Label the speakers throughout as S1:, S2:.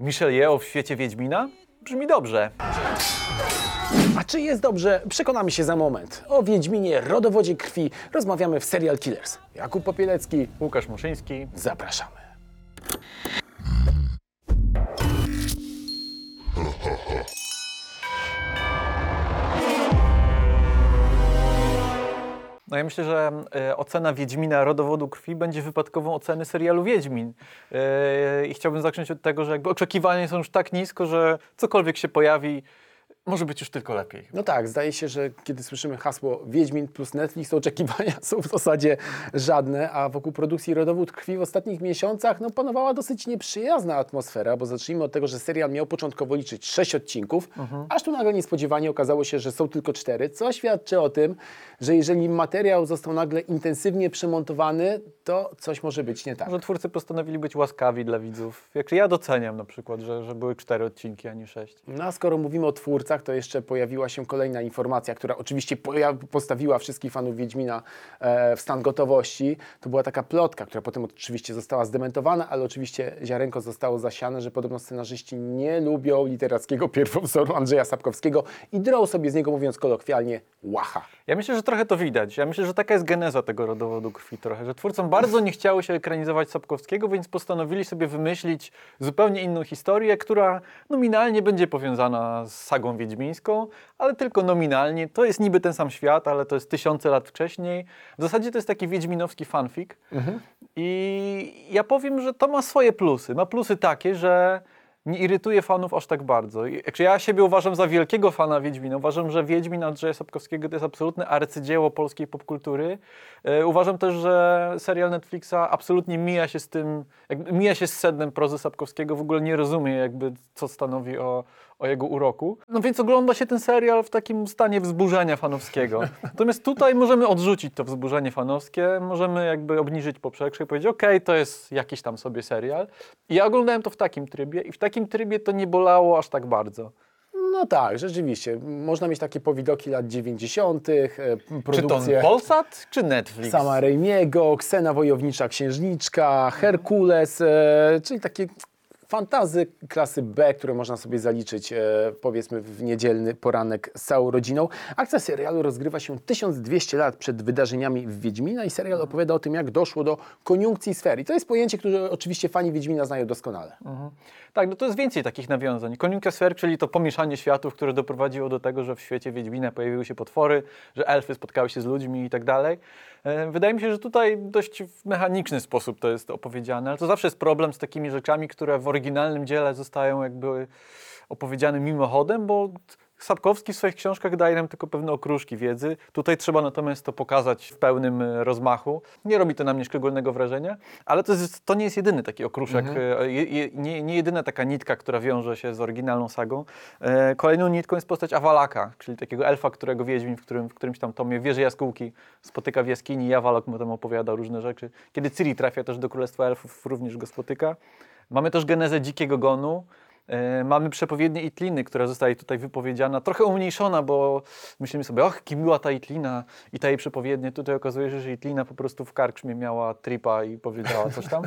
S1: Michelle Yeoh w świecie Wiedźmina? Brzmi dobrze.
S2: A czy jest dobrze? Przekonamy się za moment. O Wiedźminie, rodowodzie krwi rozmawiamy w Serial Killers. Jakub Popielecki,
S1: Łukasz Muszyński.
S2: zapraszamy.
S1: No ja myślę, że e, ocena Wiedźmina rodowodu krwi będzie wypadkową oceny serialu Wiedźmin. E, I chciałbym zacząć od tego, że jakby oczekiwania są już tak nisko, że cokolwiek się pojawi, może być już tylko lepiej.
S2: No tak, zdaje się, że kiedy słyszymy hasło Wiedźmin plus Netflix, to oczekiwania są w zasadzie żadne, a wokół produkcji Rodowód Krwi w ostatnich miesiącach no, panowała dosyć nieprzyjazna atmosfera, bo zacznijmy od tego, że serial miał początkowo liczyć sześć odcinków, aż tu nagle niespodziewanie okazało się, że są tylko cztery, co świadczy o tym, że jeżeli materiał został nagle intensywnie przemontowany, to coś może być nie tak.
S1: Może twórcy postanowili być łaskawi dla widzów. Jak ja doceniam na przykład, że, że były cztery odcinki, a nie sześć.
S2: No a skoro mówimy o to jeszcze pojawiła się kolejna informacja, która oczywiście postawiła wszystkich fanów Wiedźmina e, w stan gotowości. To była taka plotka, która potem oczywiście została zdementowana, ale oczywiście ziarenko zostało zasiane, że podobno scenarzyści nie lubią literackiego pierwowzoru Andrzeja Sapkowskiego i drą sobie z niego, mówiąc kolokwialnie, łacha.
S1: Ja myślę, że trochę to widać. Ja myślę, że taka jest geneza tego rodowodu krwi trochę, że twórcom bardzo nie chciało się ekranizować Sapkowskiego, więc postanowili sobie wymyślić zupełnie inną historię, która nominalnie będzie powiązana z sagą wiedźmińską, ale tylko nominalnie. To jest niby ten sam świat, ale to jest tysiące lat wcześniej. W zasadzie to jest taki wiedźminowski fanfic. I ja powiem, że to ma swoje plusy. Ma plusy takie, że nie irytuje fanów aż tak bardzo. Ja siebie uważam za wielkiego fana Wiedźmina. Uważam, że Wiedźmin Andrzeja Sapkowskiego to jest absolutne arcydzieło polskiej popkultury. E, uważam też, że serial Netflixa absolutnie mija się z tym, mija się z sednem prozy Sapkowskiego, w ogóle nie rozumie jakby co stanowi o, o jego uroku. No więc ogląda się ten serial w takim stanie wzburzenia fanowskiego. Natomiast tutaj możemy odrzucić to wzburzenie fanowskie, możemy jakby obniżyć poprzeczkę i powiedzieć, okej, to jest jakiś tam sobie serial. I ja oglądałem to w takim trybie i w takim trybie to nie bolało aż tak bardzo.
S2: No tak, rzeczywiście. Można mieć takie powidoki lat 90., e,
S1: Czy to
S2: produkcje...
S1: Polsat, czy Netflix?
S2: Sama Raimiego, Ksena Wojownicza Księżniczka, Herkules, e, czyli takie fantazy klasy B, które można sobie zaliczyć e, powiedzmy w niedzielny poranek z całą rodziną. Akcja serialu rozgrywa się 1200 lat przed wydarzeniami w Wiedźmina i serial opowiada o tym, jak doszło do koniunkcji sfer. I to jest pojęcie, które oczywiście fani Wiedźmina znają doskonale.
S1: Tak, no to jest więcej takich nawiązań. Koniunkcja sfer, czyli to pomieszanie światów, które doprowadziło do tego, że w świecie Wiedźmina pojawiły się potwory, że elfy spotkały się z ludźmi i tak dalej. E, Wydaje mi się, że tutaj dość w mechaniczny sposób to jest opowiedziane, ale to zawsze jest problem z takimi rzeczami, które w oryginalnym dziele zostają jakby opowiedziane mimochodem, bo Sapkowski w swoich książkach daje nam tylko pewne okruszki wiedzy. Tutaj trzeba natomiast to pokazać w pełnym e, rozmachu. Nie robi to na mnie szczególnego wrażenia, ale to, jest, to nie jest jedyny taki okruszek, e, je, je, nie, nie jedyna taka nitka, która wiąże się z oryginalną sagą. E, kolejną nitką jest postać Awalaka, czyli takiego elfa, którego Wiedźmin w, którym, w którymś tam tomie wieży jaskółki spotyka w jaskini i Awalok mu tam opowiada różne rzeczy. Kiedy Ciri trafia też do Królestwa Elfów, również go spotyka. Mamy też genezę Dzikiego Gonu, Mamy przepowiednię Itliny, która zostaje tutaj wypowiedziana, trochę umniejszona, bo myślimy sobie, och, kim była ta Itlina i ta jej przepowiednia. Tutaj okazuje się, że Itlina po prostu w karczmie miała tripa i powiedziała coś tam.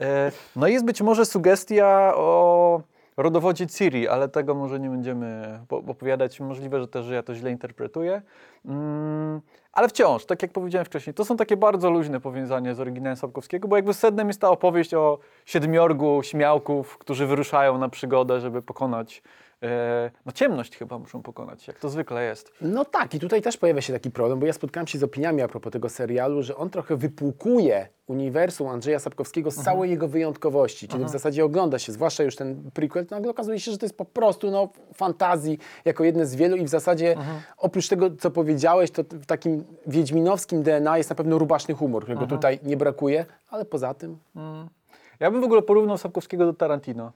S1: E, No i jest być może sugestia o rodowodzie Ciri, ale tego może nie będziemy po- opowiadać. Możliwe, że też ja to źle interpretuję. Mm, ale wciąż, tak jak powiedziałem wcześniej, to są takie bardzo luźne powiązania z oryginałem Sapkowskiego, bo jakby sednem jest ta opowieść o siedmiorgu śmiałków, którzy wyruszają na przygodę, żeby pokonać, no ciemność chyba muszą pokonać, jak to zwykle jest.
S2: No tak, i tutaj też pojawia się taki problem, bo ja spotkałem się z opiniami a propos tego serialu, że on trochę wypłukuje uniwersum Andrzeja Sapkowskiego z całej jego wyjątkowości. Kiedy w zasadzie ogląda się, zwłaszcza już ten prequel, to nagle okazuje się, że to jest po prostu no, fantazji jako jedne z wielu i w zasadzie oprócz tego, co powiedziałeś, to w takim wiedźminowskim DNA jest na pewno rubaszny humor, którego tutaj nie brakuje, ale poza tym...
S1: Ja bym w ogóle porównał Sapkowskiego do Tarantino.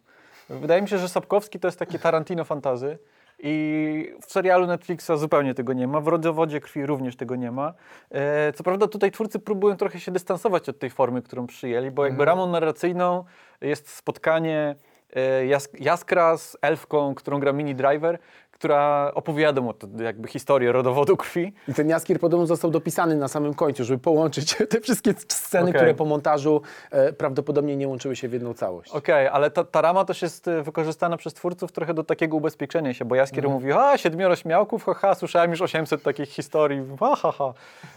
S1: Wydaje mi się, że Sapkowski to jest takie Tarantino fantazy i w serialu Netflixa zupełnie tego nie ma, w Rodowodzie Krwi również tego nie ma. E, co prawda tutaj twórcy próbują trochę się dystansować od tej formy, którą przyjęli, bo jakby ramą narracyjną jest spotkanie e, Jas Jaskra z elfką, którą gra Mini Driver, która opowiada mu jakby historię rodowodu krwi.
S2: I ten Jaskier podobno został dopisany na samym końcu, żeby połączyć te wszystkie sceny,
S1: Okej.
S2: które po montażu e, prawdopodobnie nie łączyły się w jedną całość.
S1: Okej, ale ta, ta rama też jest y, wykorzystana przez twórców trochę do takiego ubezpieczenia się, bo Jaskier
S2: Mhm.
S1: mówi, a siedmioro śmiałków, haha, słyszałem już 800 takich historii, ha, ha, ha.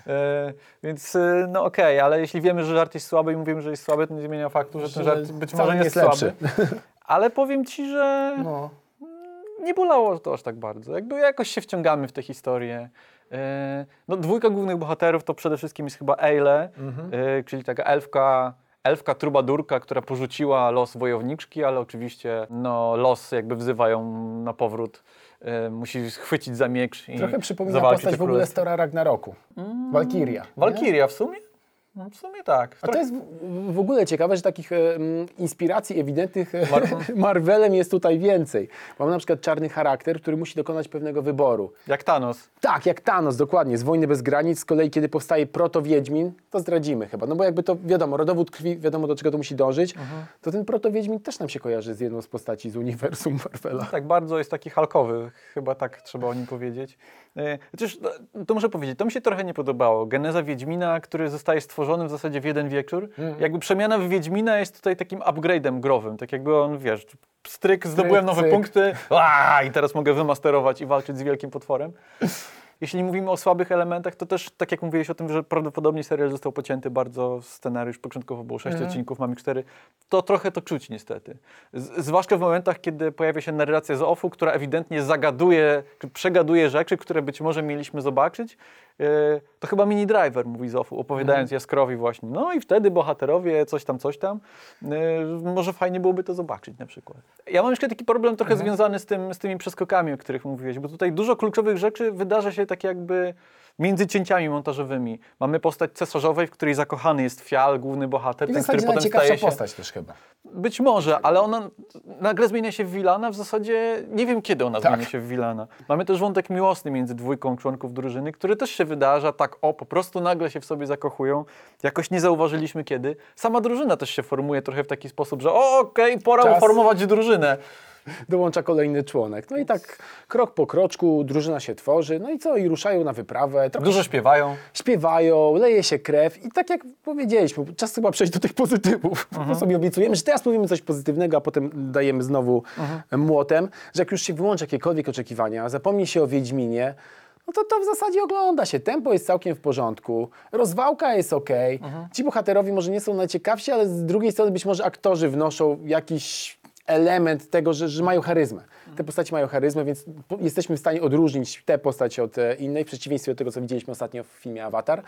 S1: E, więc y, no okej, ale jeśli wiemy, że żart jest słaby i mówimy, że jest słaby, to nie zmienia faktu, że ten żart być może
S2: nie jest
S1: jest
S2: lepszy.
S1: słaby. Ale powiem ci, że
S2: No.
S1: Nie bolało to aż tak bardzo. Jakby jakoś się wciągamy w tę historię. E, No, dwójka głównych bohaterów to przede wszystkim jest chyba Eile, e, czyli taka elfka, elfka trubadurka, która porzuciła los wojowniczki, ale oczywiście no, los jakby wzywa ją na powrót. E, Musi chwycić za miecz i
S2: Trochę przypomina postać w ogóle. Stora Ragnaroku. Walkiria. nie?
S1: Walkiria w sumie? No, w sumie tak.
S2: A to jest w, w ogóle ciekawe, że takich e, inspiracji ewidentnych e,
S1: Mar-
S2: Marvelem jest tutaj więcej. Mamy na przykład czarny charakter, który musi dokonać pewnego wyboru.
S1: Jak Thanos.
S2: Tak, jak Thanos, dokładnie, z Wojny Bez Granic. Z kolei, kiedy powstaje proto-Wiedźmin, to zdradzimy chyba. No bo jakby to, wiadomo, rodowód krwi, wiadomo do czego to musi dążyć, to ten proto-Wiedźmin też nam się kojarzy z jedną z postaci z uniwersum Marvela.
S1: Tak bardzo jest taki halkowy, chyba tak trzeba o nim powiedzieć. E, Chociaż no, to muszę powiedzieć, to mi się trochę nie podobało. Geneza Wiedźmina, który zostaje stworzony w zasadzie w jeden wieczór. Jakby przemiana w Wiedźmina jest tutaj takim upgrade'em growym. Tak jakby on, wiesz, stryk, zdobyłem nowe
S2: cyk.
S1: punkty Aa, i teraz mogę wymasterować i walczyć z wielkim potworem. Jeśli mówimy o słabych elementach, to też, tak jak mówiłeś o tym, że prawdopodobnie serial został pocięty bardzo, scenariusz początkowo było 6 odcinków, mamy 4, to trochę to czuć niestety. Z, zwłaszcza w momentach, kiedy pojawia się narracja z OFU, która ewidentnie zagaduje, czy przegaduje rzeczy, które być może mieliśmy zobaczyć. Yy, to chyba Mini Driver mówi z OFU, opowiadając Jaskrowi właśnie. No i wtedy bohaterowie, coś tam, coś tam. Yy, może fajnie byłoby to zobaczyć na przykład. Ja mam jeszcze taki problem trochę związany z, tym, z tymi przeskokami, o których mówiłeś, bo tutaj dużo kluczowych rzeczy wydarza się tak jakby między cięciami montażowymi. Mamy postać cesarzowej, w której zakochany jest Fial, główny bohater,
S2: I
S1: ten, który potem staje się...
S2: postać też chyba.
S1: Być może, ale ona nagle zmienia się w Wilana. W zasadzie nie wiem, kiedy ona
S2: Tak.
S1: zmienia się w Wilana. Mamy też wątek miłosny między dwójką członków drużyny, który też się wydarza tak, o, po prostu nagle się w sobie zakochują. Jakoś nie zauważyliśmy kiedy. Sama drużyna też się formuje trochę w taki sposób, że o, okej, pora
S2: Czas.
S1: uformować drużynę.
S2: Dołącza kolejny członek. No i tak krok po kroczku drużyna się tworzy, no i co? I ruszają na wyprawę, trochę
S1: Dużo śpiewają.
S2: śpiewają, leje się krew i tak jak powiedzieliśmy, czas chyba przejść do tych pozytywów. To sobie obiecujemy, że teraz powiemy coś pozytywnego, a potem dajemy znowu młotem, że jak już się wyłączy jakiekolwiek oczekiwania, zapomni się o Wiedźminie, no to to w zasadzie ogląda się. Tempo jest całkiem w porządku, rozwałka jest ok. Ci bohaterowie może nie są najciekawsi, ale z drugiej strony być może aktorzy wnoszą jakiś element tego, że, że mają charyzmę. Te postaci mają charyzmę, więc po- jesteśmy w stanie odróżnić tę postać od e, innej, w przeciwieństwie do tego, co widzieliśmy ostatnio w filmie Avatar.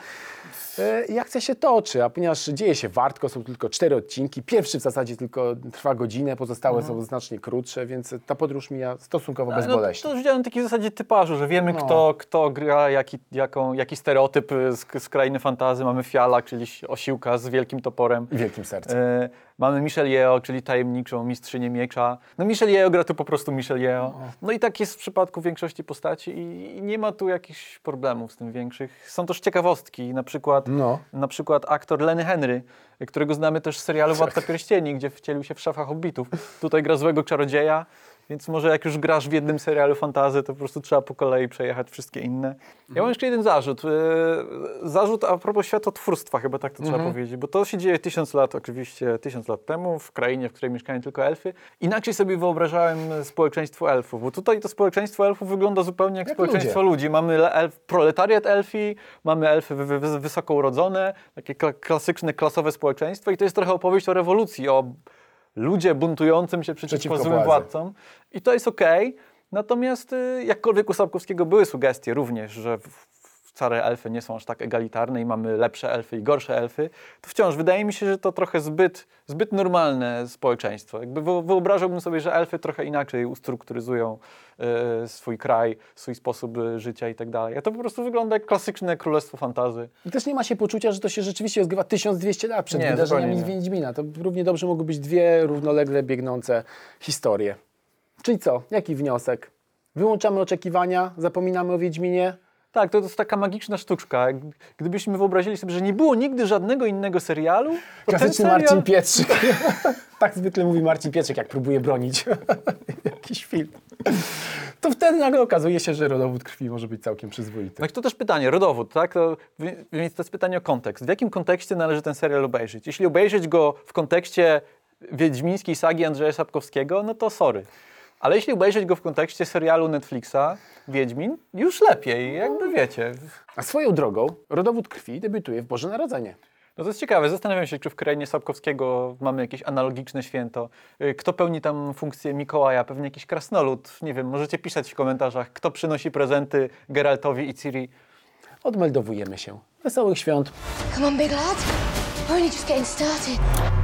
S2: E, I akcja się toczy, a ponieważ dzieje się wartko, są tylko cztery odcinki, pierwszy w zasadzie tylko trwa godzinę, pozostałe są znacznie krótsze, więc ta podróż mija stosunkowo
S1: No,
S2: bezboleśnie.
S1: to już działa na takiej zasadzie typażu, że wiemy,
S2: No.
S1: kto, kto gra, jaki, jaką, jaki stereotyp z, z krainy fantazy. Mamy Fiala, czyli osiłka z wielkim toporem.
S2: Wielkim sercem.
S1: E, mamy Michelle Yeoh, czyli tajemniczą mistrzynię miecza. No Michelle Yeoh gra tu po prostu Michelle Yeoh. No i tak jest w przypadku większości postaci i, nie ma tu jakichś problemów z tym większych. Są też ciekawostki, na przykład,
S2: No.
S1: na przykład aktor Lenny Henry, którego znamy też z serialu Władca Pierścieni, gdzie wcielił się w szefa hobbitów. Tutaj gra złego czarodzieja, więc może jak już grasz w jednym serialu fantazy, to po prostu trzeba po kolei przejechać wszystkie inne. Ja mam jeszcze jeden zarzut. E, Zarzut a propos światotwórstwa, chyba tak to trzeba powiedzieć, bo to się dzieje tysiąc lat, oczywiście tysiąc lat temu, w krainie, w której mieszkają tylko elfy. Inaczej sobie wyobrażałem społeczeństwo elfów, bo tutaj to społeczeństwo elfów wygląda zupełnie jak,
S2: Jak
S1: społeczeństwo
S2: ludzie.
S1: ludzi. Mamy elf, proletariat elfi, mamy elfy wy, wy, wysoko urodzone, takie kla, klasyczne, klasowe społeczeństwo i to jest trochę opowieść o rewolucji, o ludzie buntującym się przeciwko,
S2: Przeciwko
S1: złym
S2: władzy.
S1: władcom. I to jest okej. Natomiast y, jakkolwiek u Sapkowskiego były sugestie również, że wcale elfy nie są aż tak egalitarne i mamy lepsze elfy i gorsze elfy, to wciąż wydaje mi się, że to trochę zbyt, zbyt normalne społeczeństwo. Jakby wyo- wyobrażałbym sobie, że elfy trochę inaczej ustrukturyzują y, swój kraj, swój sposób y, życia i tak dalej. A to po prostu wygląda jak klasyczne królestwo fantazy.
S2: I też nie ma się poczucia, że to się rzeczywiście rozgrywa 1200 lat przed
S1: Nie,
S2: wydarzeniami z. Wiedźmina. To równie dobrze mogły być dwie równolegle biegnące historie. Czyli co? Jaki wniosek? Wyłączamy oczekiwania, zapominamy o Wiedźminie.
S1: Tak, to jest taka magiczna sztuczka. Gdybyśmy wyobrazili sobie, że nie było nigdy żadnego innego serialu, to ten
S2: Klasyczny
S1: serial...
S2: Marcin Pietrzyk. tak zwykle mówi Marcin Pietrzyk, jak próbuje bronić jakiś film. to wtedy nagle okazuje się, że rodowód krwi może być całkiem przyzwoity.
S1: No i to też pytanie, rodowód, tak? To, wi- więc to jest pytanie o kontekst. W jakim kontekście należy ten serial obejrzeć? Jeśli obejrzeć go w kontekście wiedźmińskiej sagi Andrzeja Sapkowskiego, no to sorry. Ale jeśli obejrzeć go w kontekście serialu Netflixa Wiedźmin, już lepiej, jakby wiecie.
S2: A swoją drogą rodowód krwi debiutuje w Boże Narodzenie.
S1: No to jest ciekawe, zastanawiam się, czy w krainie Sapkowskiego mamy jakieś analogiczne święto. Y, Kto pełni tam funkcję Mikołaja? Pewnie jakiś krasnolud. Nie wiem, możecie pisać w komentarzach, kto przynosi prezenty Geraltowi i Ciri.
S2: Odmeldowujemy się. Wesołych świąt.
S3: Come on, big lad. We're only just getting started.